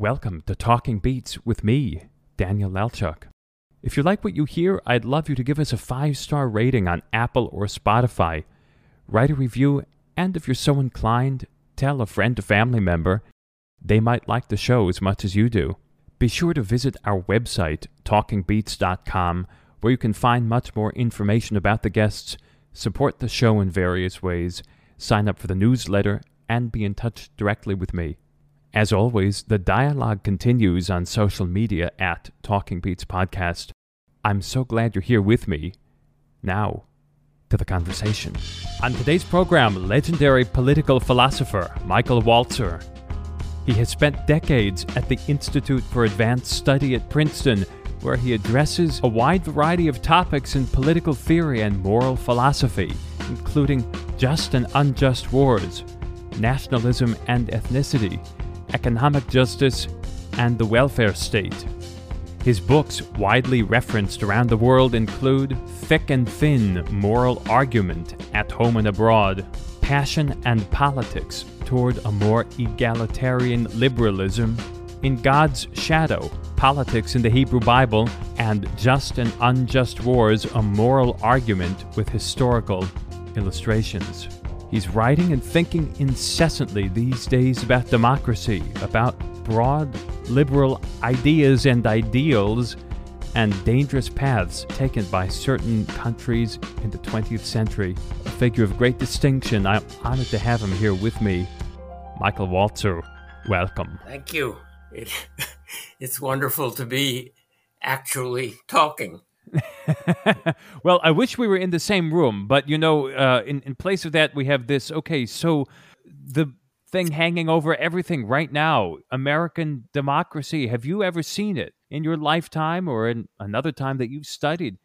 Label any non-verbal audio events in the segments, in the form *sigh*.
Welcome to Talking Beats with me, Daniel Lelchuk. If you like what you hear, I'd love you to give us a five star rating on Apple or Spotify. Write a review, and if you're so inclined, tell a friend or family member. They might like the show as much as you do. Be sure to visit our website, talkingbeats.com, where you can find much more information about the guests, support the show in various ways, sign up for the newsletter, and be in touch directly with me. As always, the dialogue continues on social media at Talking Beats Podcast. I'm so glad you're here with me. Now, to the conversation. On today's program, legendary political philosopher Michael Walzer. He has spent decades at the Institute for Advanced Study at Princeton, where he addresses a wide variety of topics in political theory and moral philosophy, including just and unjust wars, nationalism and ethnicity, economic justice, and the welfare state. His books, widely referenced around the world, include Thick and Thin Moral Argument at Home and Abroad, Passion and Politics Toward a More Egalitarian Liberalism, In God's Shadow Politics in the Hebrew Bible, and Just and Unjust Wars A Moral Argument with Historical Illustrations. He's writing and thinking incessantly these days about democracy, about broad liberal ideas and ideals, and dangerous paths taken by certain countries in the 20th century. A figure of great distinction. I'm honored to have him here with me. Michael Walzer, welcome. Thank you. It, *laughs* it's wonderful to be actually talking. *laughs* well, I wish we were in the same room, but you know, uh, in in place of that, we have this. Okay, so the thing hanging over everything right now, American democracy. Have you ever seen it in your lifetime or in another time that you've studied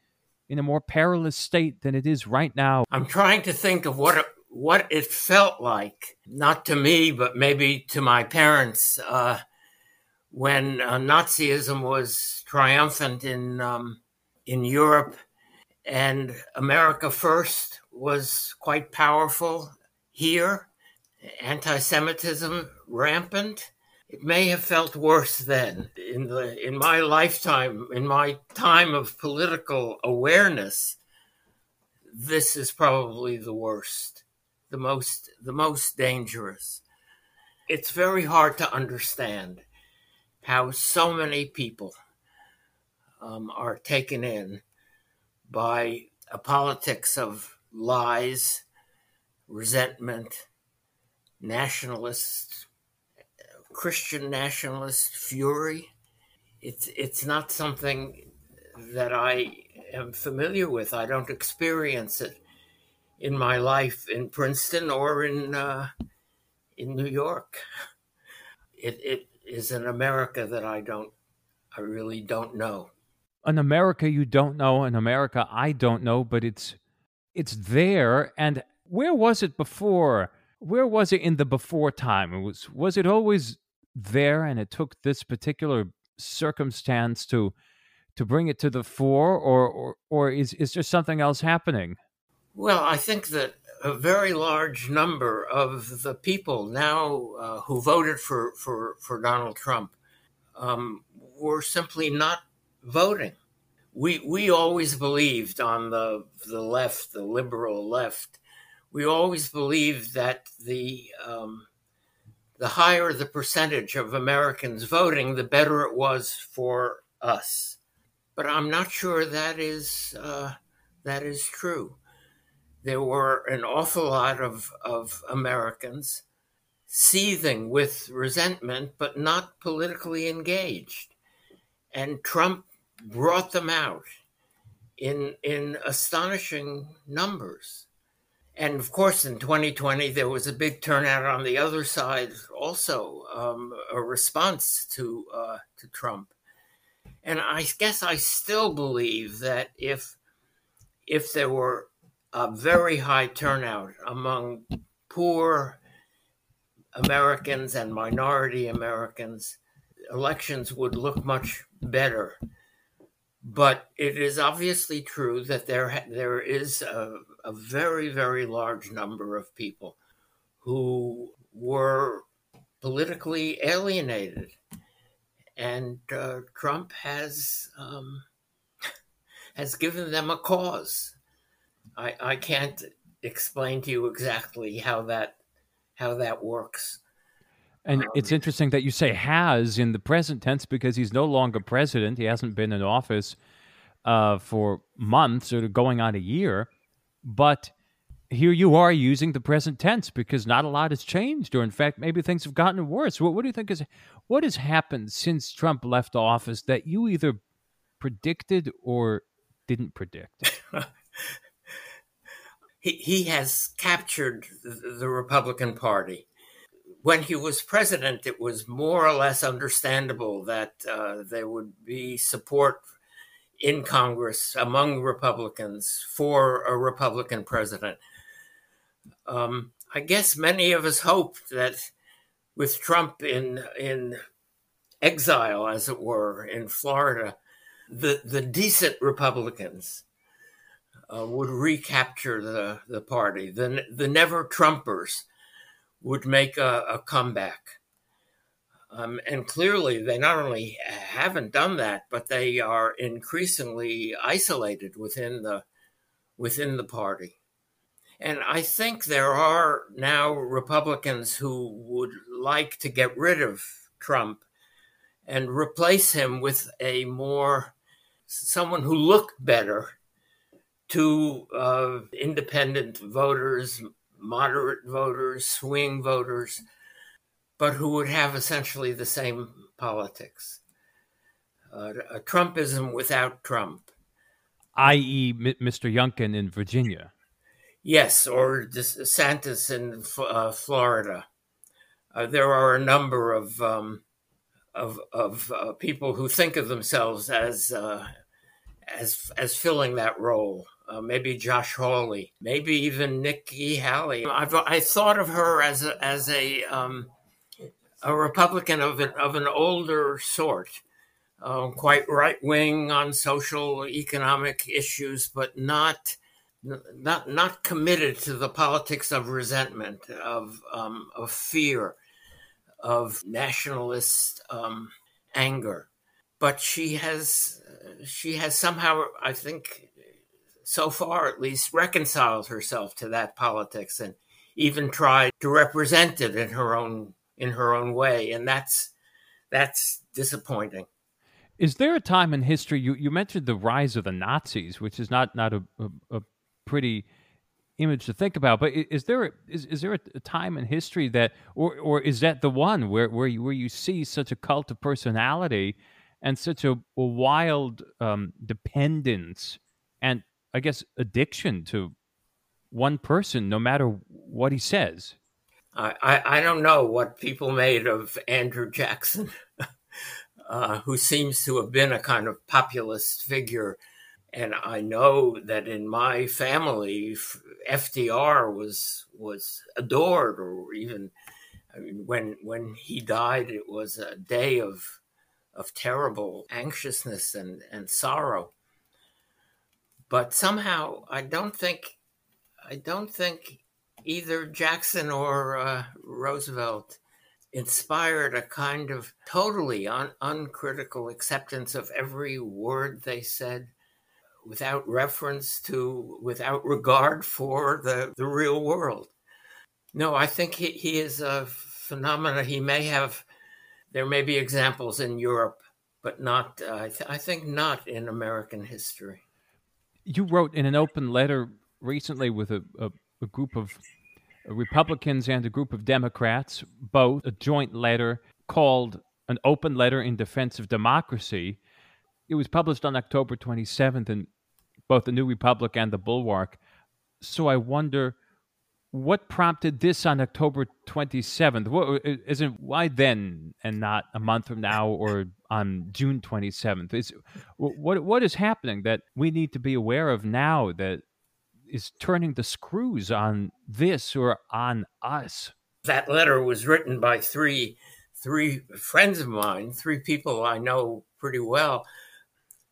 in a more perilous state than it is right now? I'm trying to think of what it, what it felt like, not to me, but maybe to my parents, uh, when uh, Nazism was triumphant in. Um, in Europe, and America First was quite powerful here. Anti Semitism rampant. It may have felt worse then. In, the, in my lifetime, in my time of political awareness, this is probably the worst, the most, the most dangerous. It's very hard to understand how so many people um, are taken in by a politics of lies, resentment, nationalist, Christian nationalist fury. It's it's not something that I am familiar with. I don't experience it in my life in Princeton or in uh, in New York. It it is an America that I don't I really don't know an America you don't know, an America I don't know, but it's it's there. And where was it before? Where was it in the before time? It was was it always there, and it took this particular circumstance to to bring it to the fore, or or, or is is there something else happening? Well, I think that a very large number of the people now uh, who voted for, for, for Donald Trump um, were simply not voting. We we always believed on the the left, the liberal left, we always believed that the um, the higher the percentage of Americans voting, the better it was for us. But I'm not sure that is uh, that is true. There were an awful lot of, of Americans seething with resentment, but not politically engaged. And Trump brought them out in in astonishing numbers. And of course, in 2020, there was a big turnout on the other side, also um, a response to uh, to Trump. And I guess I still believe that if if there were a very high turnout among poor Americans and minority Americans, elections would look much better but it is obviously true that there there is a, a very very large number of people who were politically alienated and uh, Trump has um, *laughs* has given them a cause. I, I can't explain to you exactly how that how that works. And um, it's interesting that you say has in the present tense because he's no longer president. He hasn't been in office uh, for months or going on a year. But here you are using the present tense because not a lot has changed, or in fact, maybe things have gotten worse. What, what do you think is what has happened since Trump left office that you either predicted or didn't predict? *laughs* he, he has captured the Republican Party. When he was president, it was more or less understandable that uh, there would be support in Congress among Republicans for a Republican president. Um, I guess many of us hoped that with Trump in in exile, as it were, in Florida, the the decent Republicans uh, would recapture the the party. The the never Trumpers would make a, a comeback. Um, and clearly, they not only haven't done that, but they are increasingly isolated within the within the party. And I think there are now Republicans who would like to get rid of Trump and replace him with a more someone who looked better to uh, independent voters, moderate voters, swing voters, but who would have essentially the same politics. Uh, a Trumpism without Trump. I.e., Mr. Youngkin in Virginia. Yes, or DeSantis in uh, Florida. Uh, there are a number of um, of, of uh, people who think of themselves as uh, as as filling that role. Uh, maybe Josh Hawley, maybe even Nikki Haley. I've I thought of her as a, as a um, a Republican of an of an older sort, uh, quite right wing on social economic issues, but not not not committed to the politics of resentment, of um, of fear, of nationalist um, anger. But she has she has somehow, I think, so far at least, reconciled herself to that politics and even tried to represent it in her own in her own way, and that's that's disappointing. Is there a time in history you, you mentioned the rise of the Nazis, which is not not a, a, a pretty image to think about. But is there a, is, is there a time in history that, or or is that the one where where you, where you see such a cult of personality and such a, a wild um, dependence and I guess addiction to one person, no matter what he says? I, I don't know what people made of Andrew Jackson, *laughs* uh, who seems to have been a kind of populist figure and I know that in my family, FDR was was adored, or even I mean, when when he died, it was a day of of terrible anxiousness and, and sorrow. But somehow, I don't think I don't think either Jackson or uh, Roosevelt inspired a kind of totally un- uncritical acceptance of every word they said without reference to, without regard for the, the real world. No, I think he, he is a phenomenon. He may have, there may be examples in Europe, but not, uh, I, th- I think not in American history. You wrote in an open letter recently with a, a, a group of Republicans and a group of Democrats, both a joint letter called An Open Letter in Defense of Democracy. It was published on October 27th, in both the New Republic and the Bulwark. So I wonder what prompted this on October 27th? What, isn't why then and not a month from now or on June 27th? Is what what is happening that we need to be aware of now that is turning the screws on this or on us? That letter was written by three three friends of mine, three people I know pretty well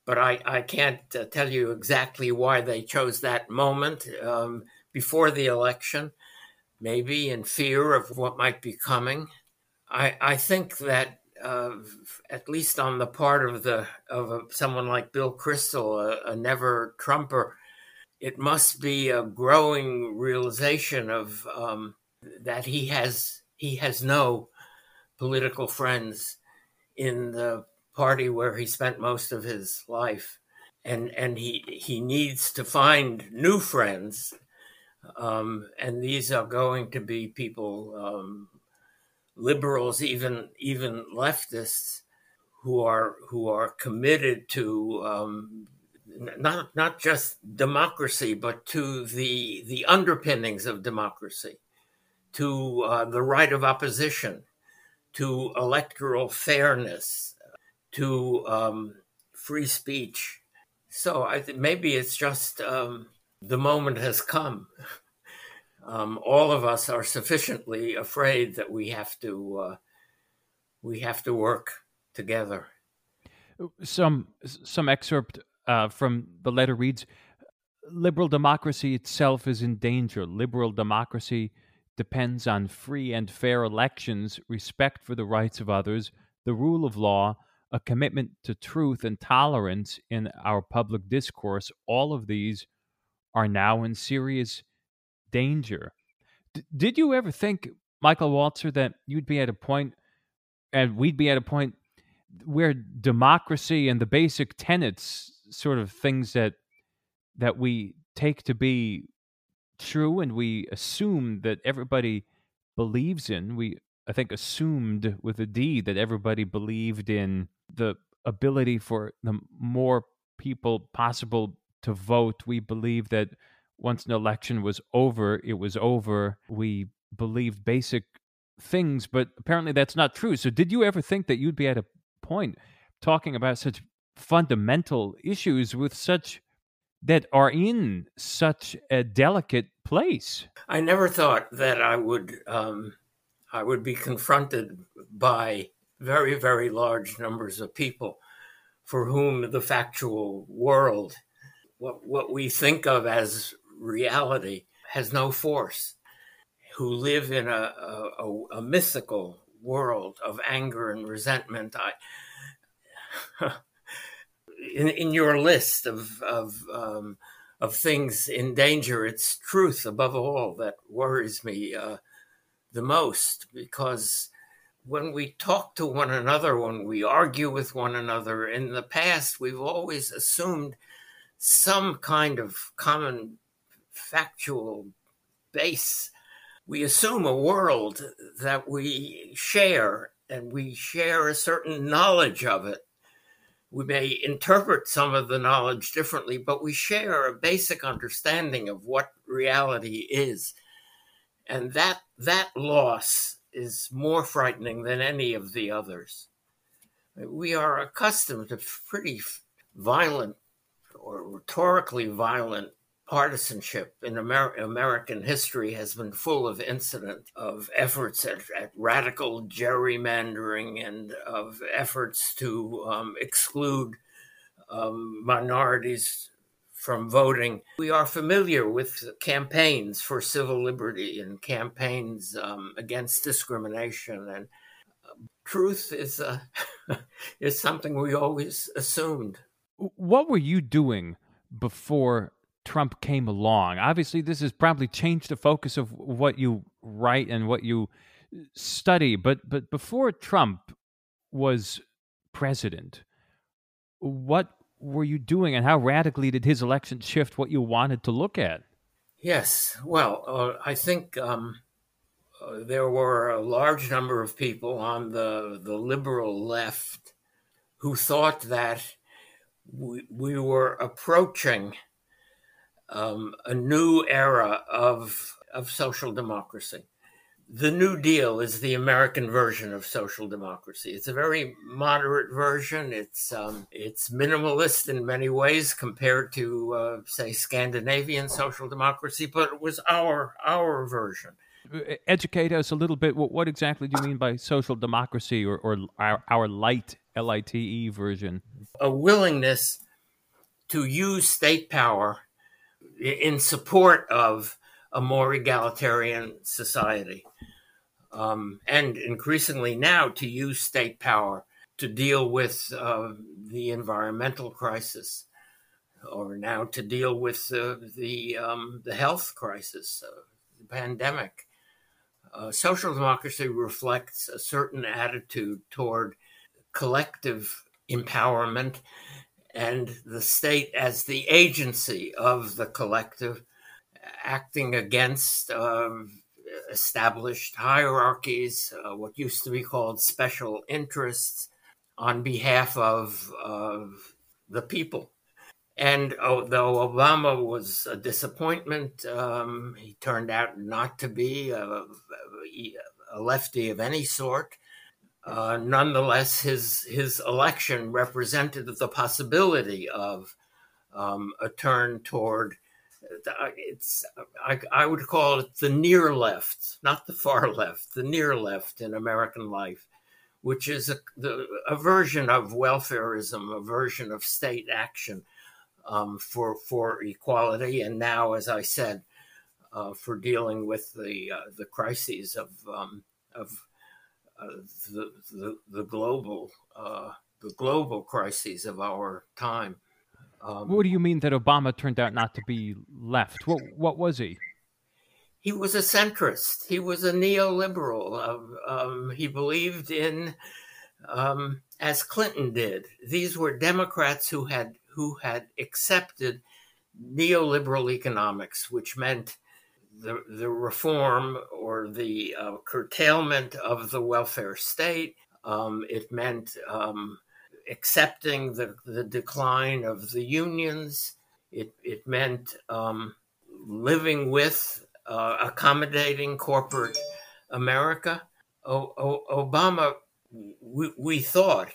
but I, I can't uh, tell you exactly why they chose that moment um, before the election, maybe in fear of what might be coming. I, I think that uh, at least on the part of the of a, someone like Bill Kristol, a, a, never Trumper, it must be a growing realization of um, that he has he has no political friends in the party where he spent most of his life, and and he he needs to find new friends, um, and these are going to be people, um, liberals, even even leftists, who are who are committed to. Um, not not just democracy, but to the the underpinnings of democracy, to uh, the right of opposition, to electoral fairness, to um, free speech. So I th- maybe it's just um, the moment has come. Um, all of us are sufficiently afraid that we have to uh, we have to work together. Some some excerpt uh, from the letter reads: "Liberal democracy itself is in danger. Liberal democracy depends on free and fair elections, respect for the rights of others, the rule of law, a commitment to truth and tolerance in our public discourse, all of these are now in serious danger. D- did you ever think, Michael Walzer, that you'd be at a point, and we'd be at a point where democracy and the basic tenets, sort of things that that we take to be true and we assume that everybody believes in, we I think assumed with a D that everybody believed in the ability for the more people possible to vote. We believed that once an election was over, it was over. We believed basic things, but apparently that's not true. So, did you ever think that you'd be at a point talking about such fundamental issues with such that are in such a delicate place? I never thought that I would um, I would be confronted by very, very large numbers of people for whom the factual world, what, what we think of as reality, has no force, who live in a, a, a mythical world of anger and resentment. I, *laughs* in, in your list of, of, um, of things in danger, it's truth above all that worries me. Uh, the most because when we talk to one another, when we argue with one another, in the past, we've always assumed some kind of common factual base. We assume a world that we share and we share a certain knowledge of it. We may interpret some of the knowledge differently, but we share a basic understanding of what reality is and that that loss is more frightening than any of the others. We are accustomed to pretty violent or rhetorically violent partisanship in Amer- American history has been full of incident of efforts at, at radical gerrymandering and of efforts to um, exclude um, minorities from voting. We are familiar with campaigns for civil liberty and campaigns um, against discrimination, and uh, truth is uh, *laughs* is something we always assumed. What were you doing before Trump came along? Obviously, this has probably changed the focus of what you write and what you study. But but before Trump was president, what were you doing, and how radically did his election shift what you wanted to look at? Yes, well, uh, I think um, uh, there were a large number of people on the the liberal left who thought that we, we were approaching um, a new era of of social democracy the New Deal is the American version of social democracy. It's a very moderate version. It's um, it's minimalist in many ways compared to, uh, say, Scandinavian social democracy, but it was our our version. Educate us a little bit. What, what exactly do you mean by social democracy, or, or our, our light L I T E version? A willingness to use state power in support of a more egalitarian society um, and increasingly now to use state power to deal with uh, the environmental crisis, or now to deal with uh, the um, the health crisis, uh, the pandemic. Uh, social democracy reflects a certain attitude toward collective empowerment and the state as the agency of the collective, acting against um, established hierarchies, uh, what used to be called special interests, on behalf of, of the people. And although Obama was a disappointment, um, he turned out not to be a, a lefty of any sort. Uh, nonetheless, his his election represented the possibility of um, a turn toward it's I, I, would call it the near left, not the far left, the near left in American life, which is a, the, a version of welfareism, a version of state action um, for for equality, and now, as I said, uh, for dealing with the uh, the crises of um, of uh, the, the, the global uh, the global crises of our time. Um, what do you mean that Obama turned out not to be left? What what was he? He was a centrist. He was a neoliberal. Um, he believed in, um, as Clinton did. These were Democrats who had who had accepted neoliberal economics, which meant the, the reform or the uh, curtailment of the welfare state. Um, it meant um, accepting the, the decline of the unions. It, it meant um, living with, uh, accommodating corporate America. O- o- Obama, we, we thought,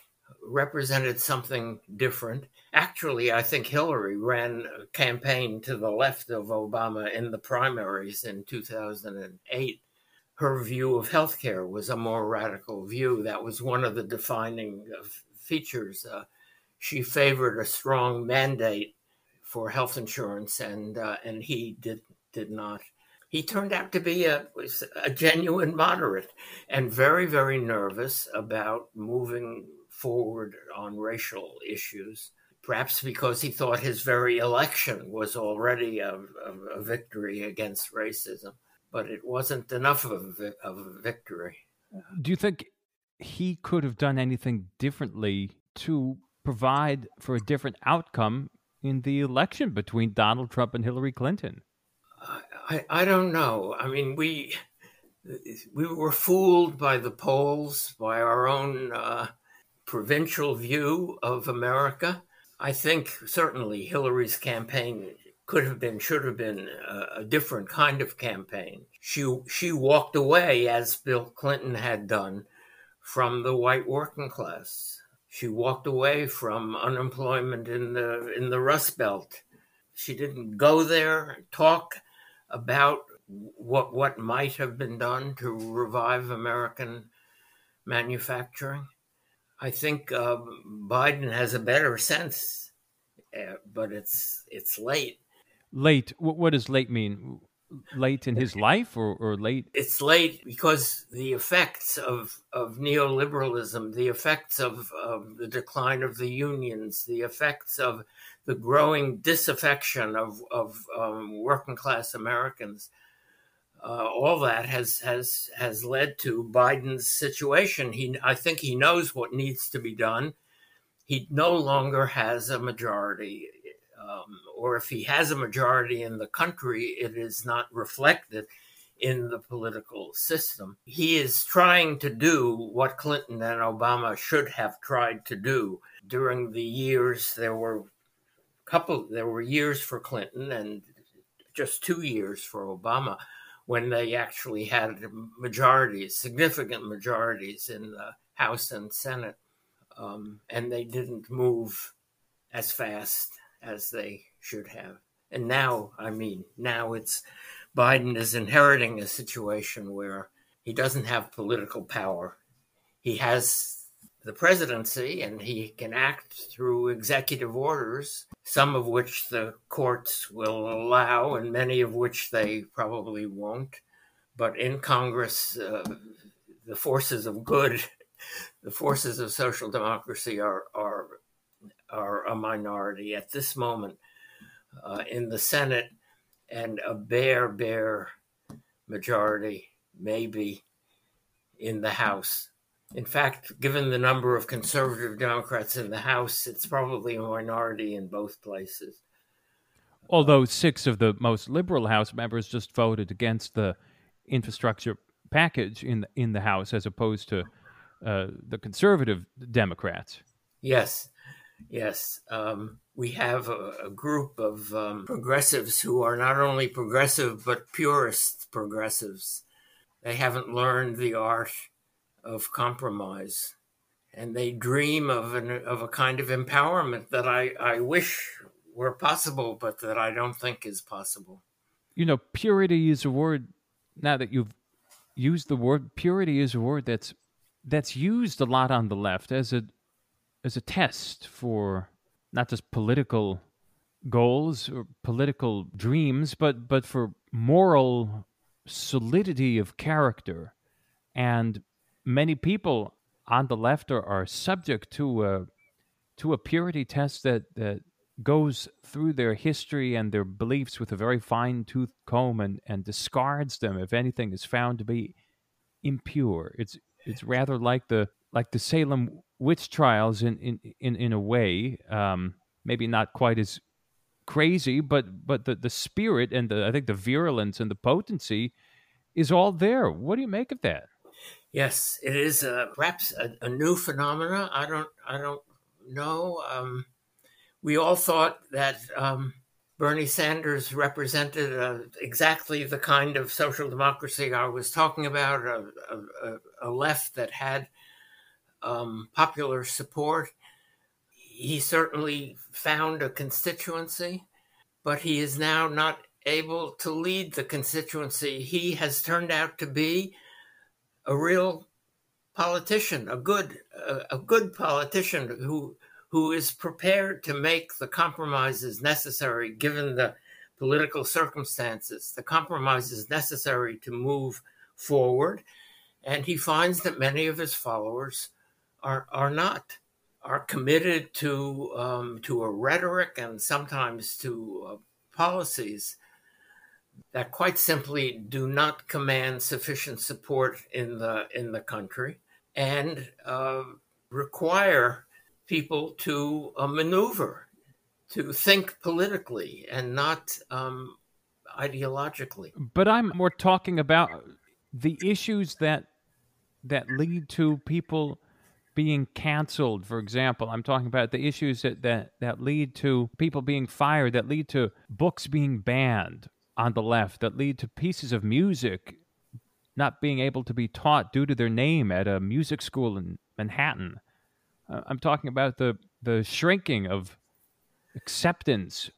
represented something different. Actually, I think Hillary ran a campaign to the left of Obama in the primaries in 2008. Her view of healthcare was a more radical view. That was one of the defining features. Uh, she favored a strong mandate for health insurance, and uh, and he did did not. He turned out to be a a genuine moderate and very very nervous about moving forward on racial issues perhaps because he thought his very election was already a, a, a victory against racism, but it wasn't enough of a, of a victory. Do you think he could have done anything differently to provide for a different outcome in the election between Donald Trump and Hillary Clinton? I, I don't know. I mean, we we were fooled by the polls, by our own uh, provincial view of America. I think certainly Hillary's campaign could have been, should have been a, a, different kind of campaign. She she walked away, as Bill Clinton had done, from the white working class. She walked away from unemployment in the in the Rust Belt. She didn't go there talk about what what might have been done to revive American manufacturing. I think uh, Biden has a better sense, uh, but it's it's late. Late. What, does late mean? Late in his life, or, or late? It's late because the effects of of neoliberalism, the effects of, of the decline of the unions, the effects of the growing disaffection of of um, working class Americans uh, all that has has has led to Biden's situation. He, I think, he knows what needs to be done. He no longer has a majority, um, or if he has a majority in the country, it is not reflected in the political system. He is trying to do what Clinton and Obama should have tried to do during the years. There were couple. There were years for Clinton and just two years for Obama when they actually had majorities, significant majorities in the House and Senate. Um, and they didn't move as fast as they should have. And now, I mean, now it's Biden is inheriting a situation where he doesn't have political power. He has the presidency and he can act through executive orders, some of which the courts will allow and many of which they probably won't. But in Congress, uh, the forces of good, *laughs* the forces of social democracy are are are a minority at this moment uh, in the Senate, and a bare bare majority maybe in the House. In fact, given the number of conservative Democrats in the House, it's probably a minority in both places. Although six of the most liberal House members just voted against the infrastructure package in the, in the House, as opposed to uh, the conservative Democrats. Yes, yes. Um, we have a, a group of um, progressives who are not only progressive but purist progressives. They haven't learned the art of compromise, and they dream of an of a kind of empowerment that I, I wish were possible, but that I don't think is possible. You know, purity is a word. Now that you've used the word, purity is a word that's that's used a lot on the left as a as a test for not just political goals or political dreams, but but for moral solidity of character. And many people on the left are, are subject to a to a purity test that that goes through their history and their beliefs with a very fine tooth comb and, and discards them if anything is found to be impure. It's it's rather like the like the Salem witch trials in in in, in a way. Um, maybe not quite as crazy, but but the, the spirit and the I think the virulence and the potency is all there. What do you make of that? Yes, it is uh, perhaps a, a, new phenomena. I don't I don't know. Um, we all thought that um, Bernie Sanders represented uh, exactly the kind of social democracy I was talking about, a, a, a left that had um, popular support. He certainly found a constituency, but he is now not able to lead the constituency. He has turned out to be a real politician, a good, a, a good politician who who is prepared to make the compromises necessary given the political circumstances, the compromises necessary to move forward. And he finds that many of his followers are, are not, are committed to, um, to a rhetoric and sometimes to uh, policies that quite simply do not command sufficient support in the, in the country and uh, require people to uh, maneuver, to think politically and not um, ideologically. But I'm more talking about the issues that that lead to people being canceled for example i'm talking about the issues that, that that lead to people being fired that lead to books being banned on the left that lead to pieces of music not being able to be taught due to their name at a music school in manhattan uh, I'm talking about the the shrinking of acceptance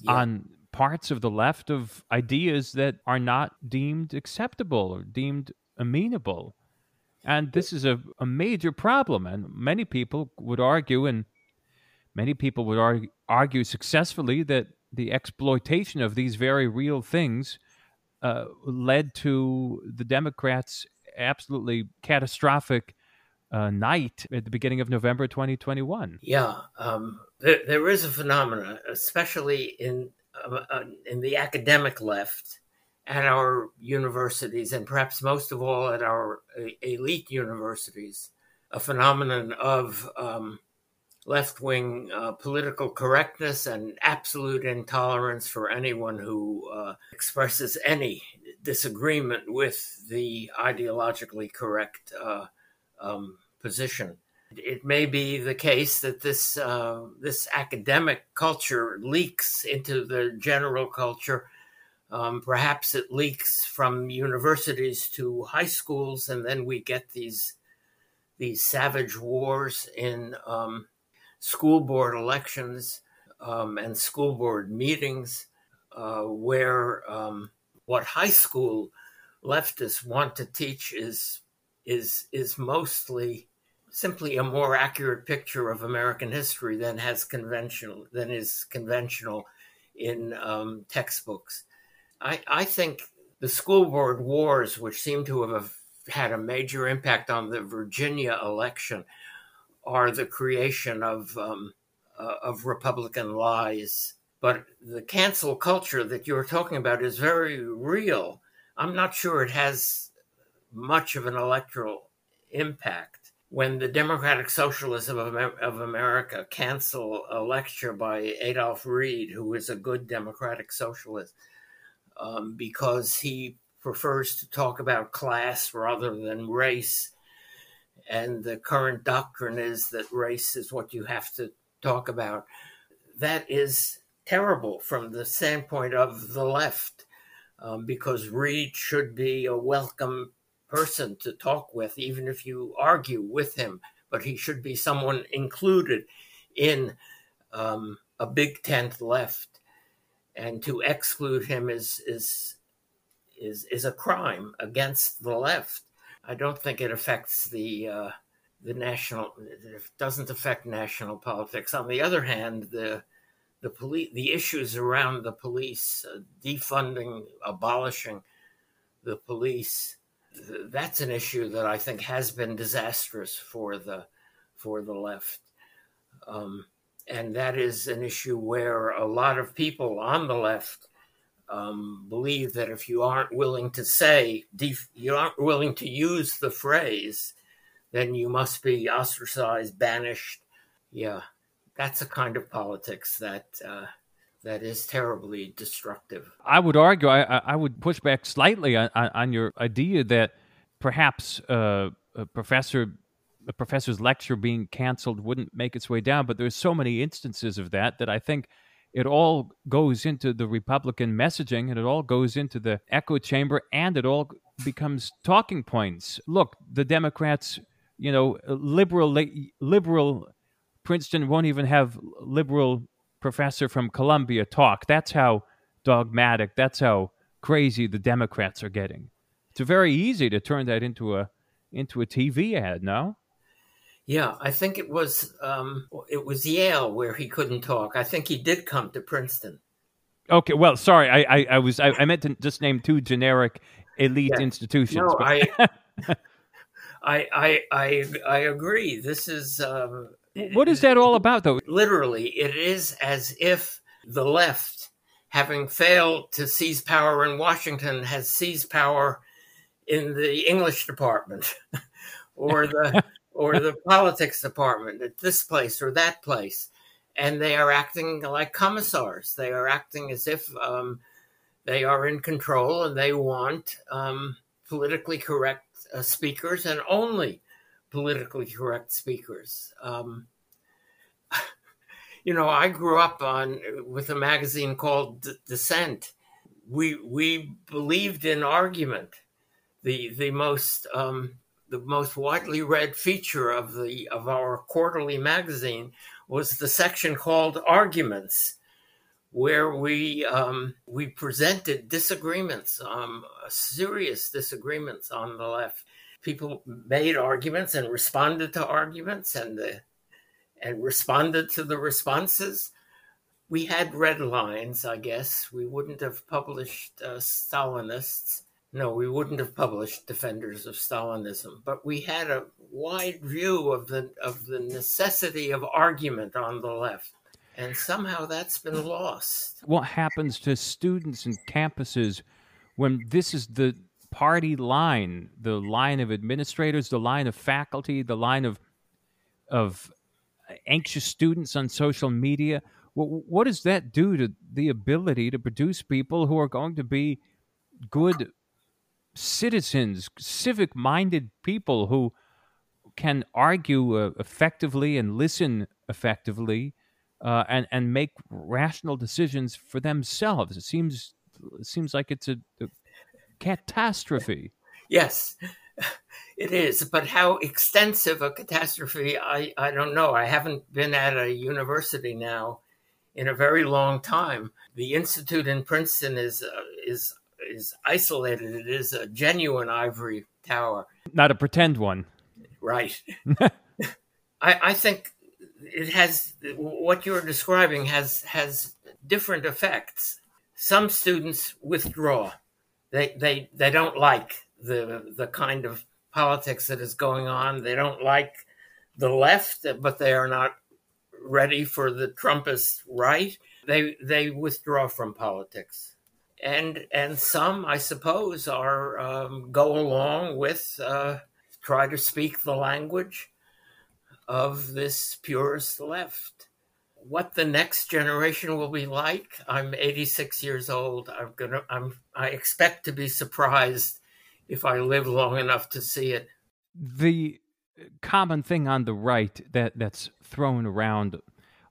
yeah. on parts of the left of ideas that are not deemed acceptable or deemed amenable. And this is a, a major problem. And many people would argue, and many people would argue, argue successfully, that the exploitation of these very real things uh, led to the Democrats' absolutely catastrophic uh, night at the beginning of November 2021. Yeah, um, there, there is a phenomenon, especially in uh, uh, in the academic left at our universities, and perhaps most of all at our elite universities, a phenomenon of um, left wing uh, political correctness and absolute intolerance for anyone who uh, expresses any disagreement with the ideologically correct uh, um, position. It may be the case that this uh, this academic culture leaks into the general culture. Um, perhaps it leaks from universities to high schools, and then we get these these savage wars in um, school board elections um, and school board meetings, uh, where um, what high school leftists want to teach is is is mostly simply a more accurate picture of American history than has conventional than is conventional in um, textbooks. I, I think the school board wars, which seem to have had a major impact on the Virginia election are the creation of um, uh, of Republican lies. But the cancel culture that you're talking about is very real. I'm not sure it has much of an electoral impact. When the Democratic Socialism of, of America cancel a lecture by Adolph Reed, who is a good democratic socialist, um, because he prefers to talk about class rather than race. And the current doctrine is that race is what you have to talk about. That is terrible from the standpoint of the left, um, because Reed should be a welcome person to talk with, even if you argue with him. But he should be someone included in um, a big tent left, and to exclude him is is is is a crime against the left. I don't think it affects the uh, the national. It doesn't affect national politics. On the other hand, the the police, the issues around the police, uh, defunding, abolishing the police, that's an issue that I think has been disastrous for the for the left, um, and that is an issue where a lot of people on the left um, believe that if you aren't willing to say def- you aren't willing to use the phrase, then you must be ostracized, banished. Yeah, that's a kind of politics that. Uh, that is terribly destructive. I would argue, I, I would push back slightly on, on your idea that perhaps uh, a professor a professor's lecture being canceled wouldn't make its way down, but there's so many instances of that that I think it all goes into the Republican messaging and it all goes into the echo chamber and it all becomes talking points. Look, the Democrats, you know, liberal liberal Princeton won't even have liberal professor from Columbia talk. That's how dogmatic, that's how crazy the Democrats are getting. It's very easy to turn that into a into a TV ad, no? Yeah, I think it was um, it was Yale where he couldn't talk. I think he did come to Princeton. Okay, well, sorry, I I, I was I, I, meant to just name two generic elite yeah. institutions. No, I, *laughs* I I I I agree. This is um, what is that all about, though? Literally, it is as if the left, having failed to seize power in Washington, has seized power in the English department *laughs* or the or the politics department at this place or that place, and they are acting like commissars. They are acting as if um, they are in control and they want um, politically correct uh, speakers and only politically correct speakers. Um, *laughs* you know, I grew up on with a magazine called D- Dissent. We we believed in argument. The the most um, the most widely read feature of the of our quarterly magazine was the section called Arguments, where we um, we presented disagreements, um, serious disagreements on the left people made arguments and responded to arguments and the, and responded to the responses. We had red lines, I guess. We wouldn't have published uh, Stalinists. No, we wouldn't have published Defenders of Stalinism, but we had a wide view of the of the necessity of argument on the left. And somehow that's been lost. What happens to students and campuses when this is the party line, the line of administrators, the line of faculty, the line of of anxious students on social media. What, what does that do to the ability to produce people who are going to be good citizens, civic minded people who can argue uh, effectively and listen effectively uh, and, and make rational decisions for themselves? It seems, it seems like it's a, a catastrophe. Yes, *laughs* it is. But how extensive a catastrophe, I, I don't know. I haven't been at a university now in a very long time. The institute in Princeton is uh, is is isolated. It is a genuine ivory tower, not a pretend one. Right. *laughs* I, I think it has what you're describing has has different effects. Some students withdraw they they they don't like the the kind of politics that is going on. They don't like the left, but they are not ready for the Trumpist right. They they withdraw from politics, and and some, I suppose, are um, go along with uh, try to speak the language of this purist left. What the next generation will be like, I'm 86 years old. I'm gonna I'm I expect to be surprised if I live long enough to see it. The common thing on the right that that's thrown around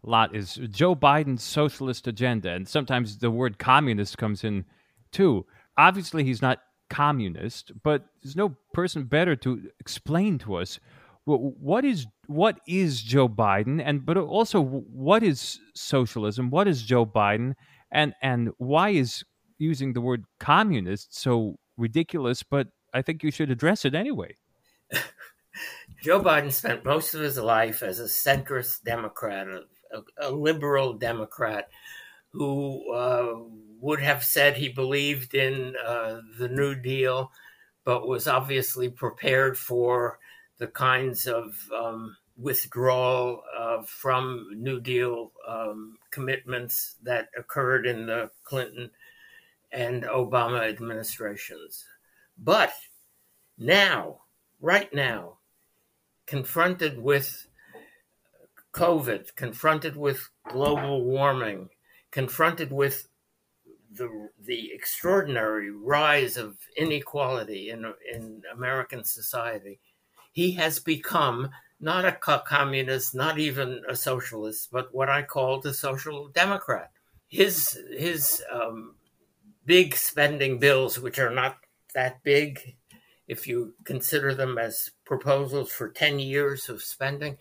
lot is Joe Biden's socialist agenda, and sometimes the word communist comes in too. Obviously, he's not communist, but there's no person better to explain to us what is what is Joe Biden, and but also what is socialism? What is Joe Biden, and and why is using the word communist so ridiculous? But I think you should address it anyway. *laughs* Joe Biden spent most of his life as a centrist Democrat, a, a liberal Democrat who uh, would have said he believed in uh, the New Deal, but was obviously prepared for the kinds of um, withdrawal uh, from New Deal um, commitments that occurred in the Clinton and Obama administrations. But now, right now, confronted with COVID, confronted with global warming, confronted with the, the extraordinary rise of inequality in, in American society, he has become not a communist, not even a socialist, but what I called a social democrat. His his um, big spending bills, which are not that big, if you consider them as proposals for 10 years of spending.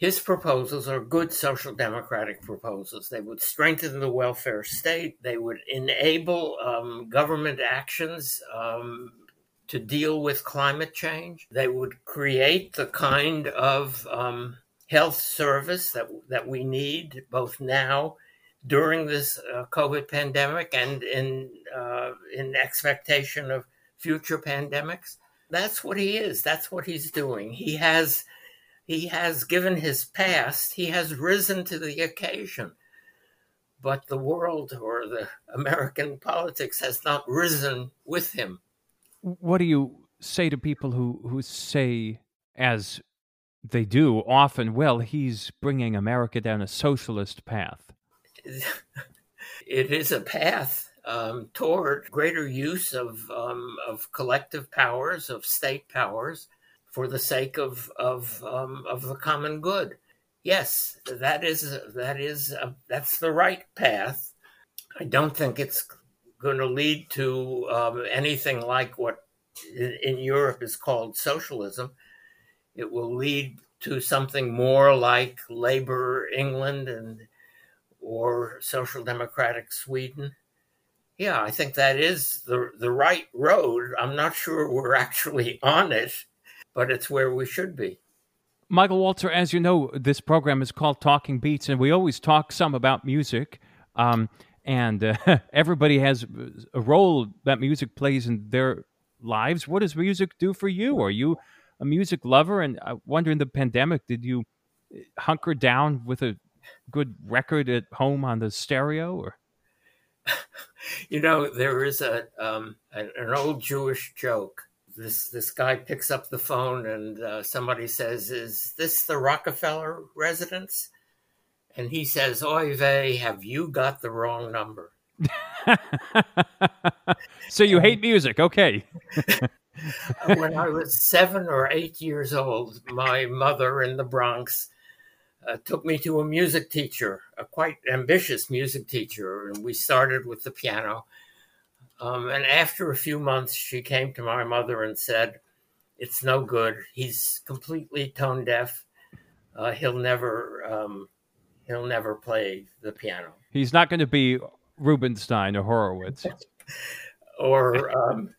His proposals are good social democratic proposals. They would strengthen the welfare state. They would enable um, government actions um, to deal with climate change. They would create the kind of um, health service that, that we need both now during this uh, COVID pandemic and in, uh, in expectation of future pandemics. That's what he is. That's what he's doing. He has he has given his past, he has risen to the occasion. But the world or the American politics has not risen with him. What do you say to people who, who say, as they do often, well, he's bringing America down a socialist path? *laughs* it is a path um, toward greater use of um, of collective powers, of state powers, for the sake of of um, of the common good. Yes, that is that is uh, that's the right path. I don't think it's going to lead to um, anything like what in, in Europe is called socialism. It will lead to something more like Labour England and or Social Democratic Sweden yeah, I think that is the the right road. I'm not sure we're actually on it, but it's where we should be. Michael Walzer, as you know, this program is called Talking Beats, and we always talk some about music. Um, and uh, *laughs* everybody has a role that music plays in their lives. What does music do for you? Are you a music lover? And I wonder, in the pandemic, did you hunker down with a good record at home on the stereo? Or *laughs* you know, there is a um, an, an, old Jewish joke. This this guy picks up the phone and uh, somebody says, "Is this the Rockefeller residence?" And he says, "Oy vey, have you got the wrong number?" *laughs* so you hate music, okay? *laughs* when I was seven or eight years old, my mother in the Bronx uh, took me to a music teacher, a quite ambitious music teacher, and we started with the piano. Um, and after a few months, she came to my mother and said, "It's no good. He's completely tone deaf. Uh, he'll never, um, he'll never play the piano. He's not going to be Rubinstein or Horowitz, *laughs* or um,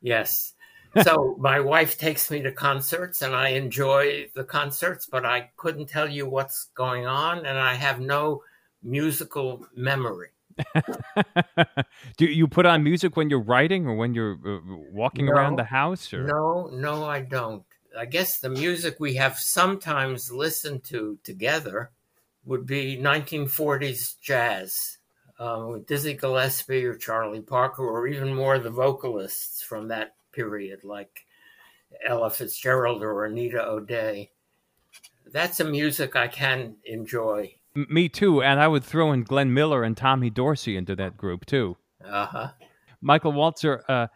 yes." so *laughs* my wife takes me to concerts and I enjoy the concerts, but I couldn't tell you what's going on and I have no musical memory. *laughs* Do you put on music when you're writing or when you're uh, walking No. around the house? Or? No, no, I don't. I guess the music we have sometimes listened to together would be 1940s jazz um, with Dizzy Gillespie or Charlie Parker, or even more the vocalists from that period, like Ella Fitzgerald or Anita O'Day. That's a music I can enjoy. Me too, and I would throw in Glenn Miller and Tommy Dorsey into that group too. Uh huh. Michael Walzer, uh,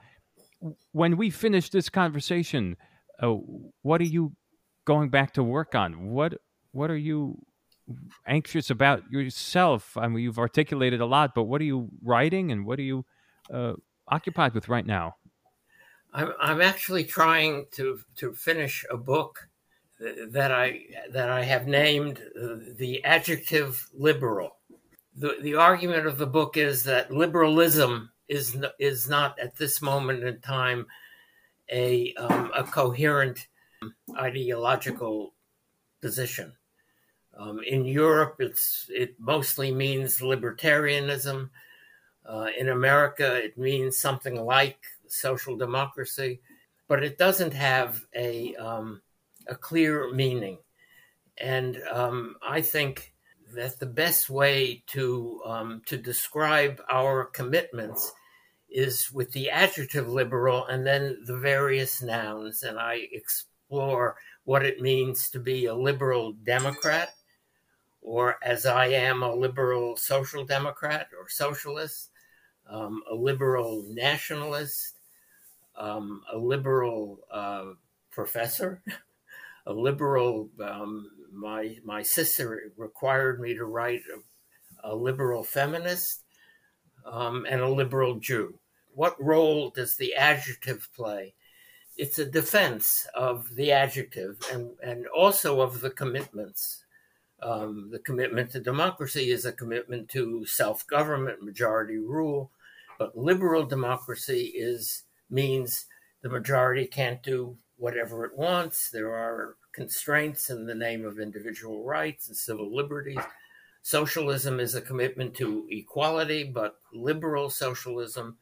when we finish this conversation, uh, what are you going back to work on? What What are you anxious about yourself? I mean, you've articulated a lot, but what are you writing and what are you uh, occupied with right now? I'm, I'm actually trying to to finish a book that I that I have named uh, the adjective liberal. The the argument of the book is that liberalism is is not at this moment in time a um, a coherent ideological position. Um, in Europe, it's it mostly means libertarianism. Uh, in America, it means something like social democracy, but it doesn't have a um, a clear meaning. And um, I think that the best way to um, to describe our commitments is with the adjective liberal and then the various nouns, and I explore what it means to be a liberal Democrat, or as I am a liberal social democrat or socialist, um, a liberal nationalist, um, a liberal uh, professor, *laughs* a liberal. Um, my my sister required me to write a, a liberal feminist um, and a liberal Jew. What role does the adjective play? It's a defense of the adjective and, and also of the commitments. Um, the commitment to democracy is a commitment to self government, majority rule, but liberal democracy is means the majority can't do whatever it wants. There are constraints in the name of individual rights and civil liberties. Socialism is a commitment to equality, but liberal socialism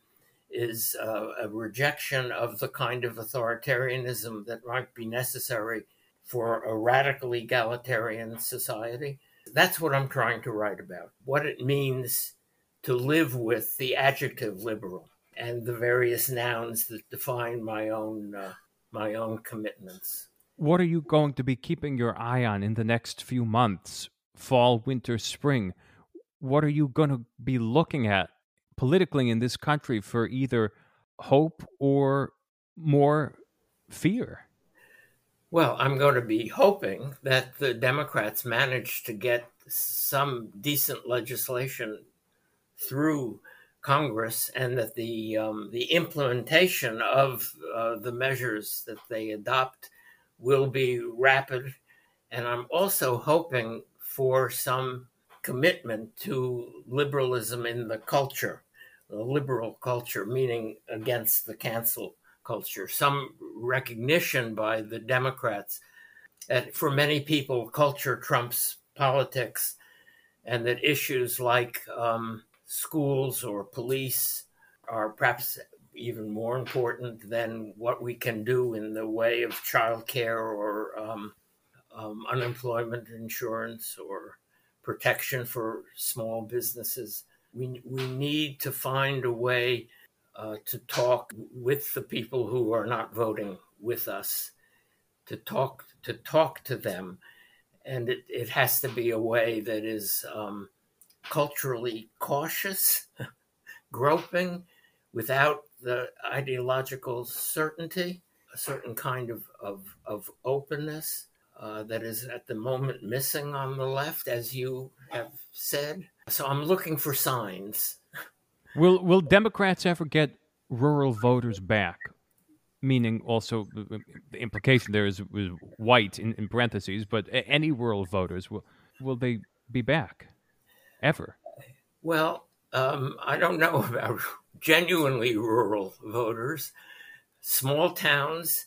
is uh, a rejection of the kind of authoritarianism that might be necessary for a radical egalitarian society. That's what I'm trying to write about what it means to live with the adjective liberal and the various nouns that define my own uh, my own commitments. What are you going to be keeping your eye on in the next few months? Fall, winter, spring. What are you going to be looking at politically in this country for either hope or more fear? Well, I'm going to be hoping that the Democrats manage to get some decent legislation through Congress, and that the um, the implementation of uh, the measures that they adopt will be rapid. And I'm also hoping for some commitment to liberalism in the culture, the liberal culture, meaning against the cancel culture, some recognition by the Democrats that for many people, culture trumps politics, and that issues like um, schools or police are perhaps even more important than what we can do in the way of childcare or um, um, unemployment insurance or protection for small businesses. We, we need to find a way uh, to talk with the people who are not voting with us, to talk to talk to them, and it, it has to be a way that is um, culturally cautious, *laughs* groping, without the ideological certainty, a certain kind of, of, of openness uh, that is at the moment missing on the left, as you have said. So I'm looking for signs. Will Will Democrats ever get rural voters back? Meaning, also the implication there is, is white in, in parentheses, but any rural voters will will they be back ever? Well, um, I don't know *laughs* about genuinely rural voters. Small towns,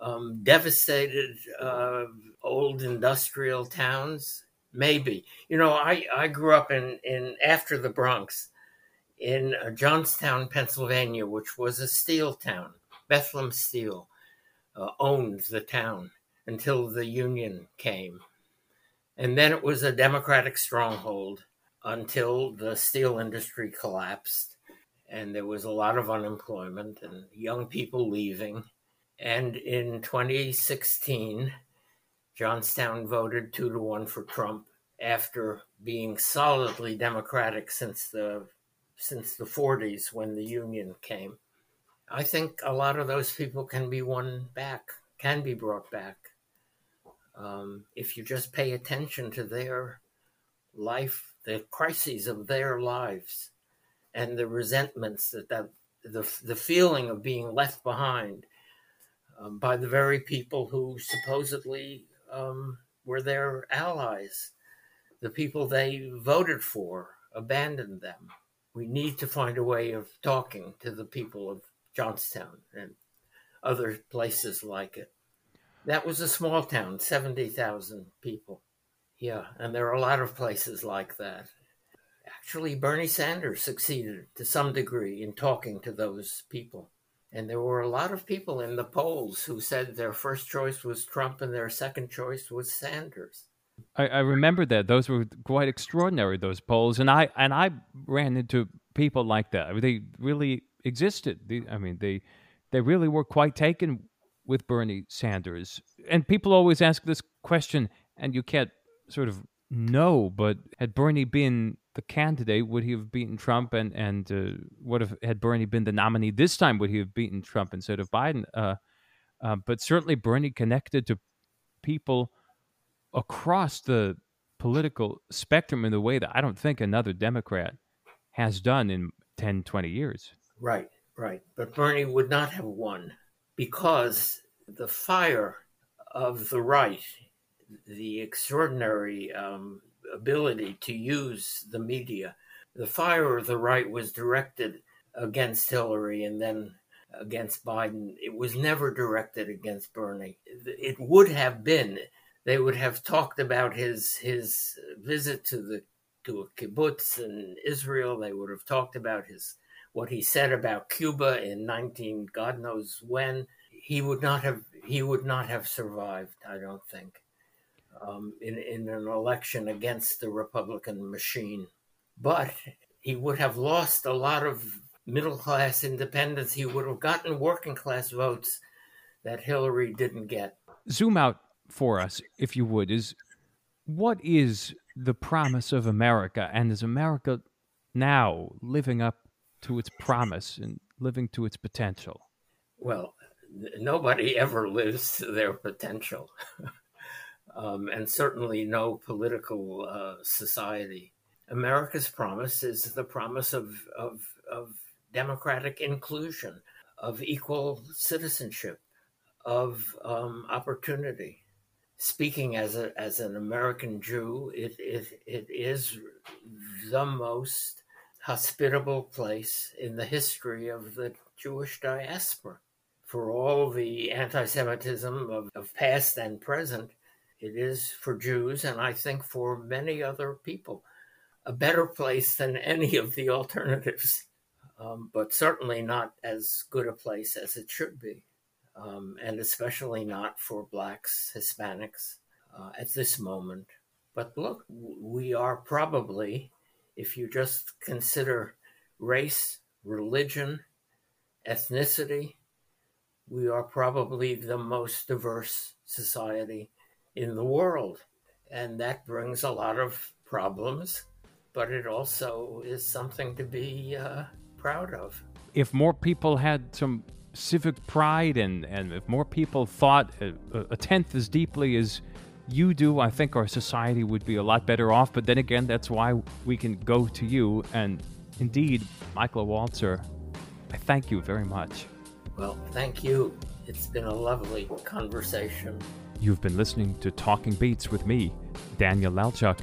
um, devastated uh, old industrial towns maybe. You know, I, I grew up in, in after the Bronx in uh, Johnstown, Pennsylvania, which was a steel town. Bethlehem Steel uh, owned the town until the Union came. And then it was a Democratic stronghold until the steel industry collapsed. And there was a lot of unemployment and young people leaving. And in 2016, Johnstown voted two to one for Trump after being solidly Democratic since the since the 40s when the Union came. I think a lot of those people can be won back, can be brought back. Um, if you just pay attention to their life, the crises of their lives, and the resentments that, that the, the feeling of being left behind um, by the very people who supposedly um, were their allies, the people they voted for abandoned them. We need to find a way of talking to the people of Johnstown and other places like it. That was a small town, 70,000 people. Yeah, and there are a lot of places like that. Actually, Bernie Sanders succeeded to some degree in talking to those people. And there were a lot of people in the polls who said their first choice was Trump and their second choice was Sanders. I, I remember that those were quite extraordinary those polls, and I and I ran into people like that. They really existed. I mean, they they really were quite taken with Bernie Sanders. And people always ask this question, and you can't sort of know. But had Bernie been the candidate, would he have beaten Trump? And and uh, what if had Bernie been the nominee this time? Would he have beaten Trump instead of Biden? Uh, uh, but certainly Bernie connected to people across the political spectrum in a way that I don't think another Democrat has done in 10, 20 years. Right, right. But Bernie would not have won because the fire of the right, the extraordinary um, ability to use the media, the fire of the right was directed against Hillary and then against Biden. It was never directed against Bernie. It would have been. They would have talked about his his visit to the to a kibbutz in Israel. They would have talked about his what he said about Cuba in 19 God knows when, he would not have he would not have survived. I don't think um, in in an election against the Republican machine, but he would have lost a lot of middle class independents. He would have gotten working class votes that Hillary didn't get. Zoom out for us, if you would. Is what is the promise of America, and is America now living up to its promise and living to its potential? Well, nobody ever lives to their potential, *laughs* um, and certainly no political uh, society. America's promise is the promise of, of, of democratic inclusion, of equal citizenship, of um, opportunity. Speaking as a as an American Jew, it, it it is the most hospitable place in the history of the Jewish diaspora. For all the anti Semitism of, of past and present, it is for Jews, and I think for many other people, a better place than any of the alternatives, um, but certainly not as good a place as it should be, um, and especially not for Blacks, Hispanics uh, at this moment. But look, we are probably if you just consider race, religion, ethnicity, we are probably the most diverse society in the world. And that brings a lot of problems, but it also is something to be uh, proud of. If more people had some civic pride and, and if more people thought a, a tenth as deeply as you do, I think our society would be a lot better off. But then again, that's why we can go to you. And indeed, Michael Walzer, I thank you very much. Well, thank you. It's been a lovely conversation. You've been listening to Talking Beats with me, Daniel Lelchuk.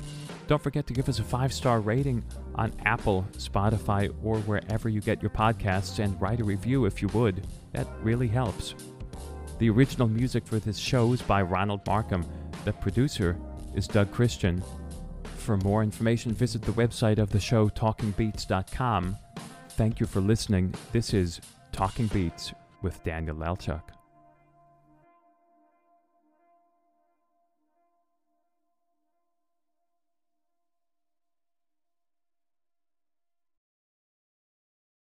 Don't forget to give us a five star rating on Apple, Spotify, or wherever you get your podcasts and write a review if you would. That really helps. The original music for this show is by Ronald Markham. The producer is Doug Christian. For more information, visit the website of the show, talkingbeats.com. Thank you for listening. This is Talking Beats with Daniel Lelchuk.